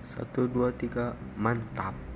Satu, dua, tiga, mantap.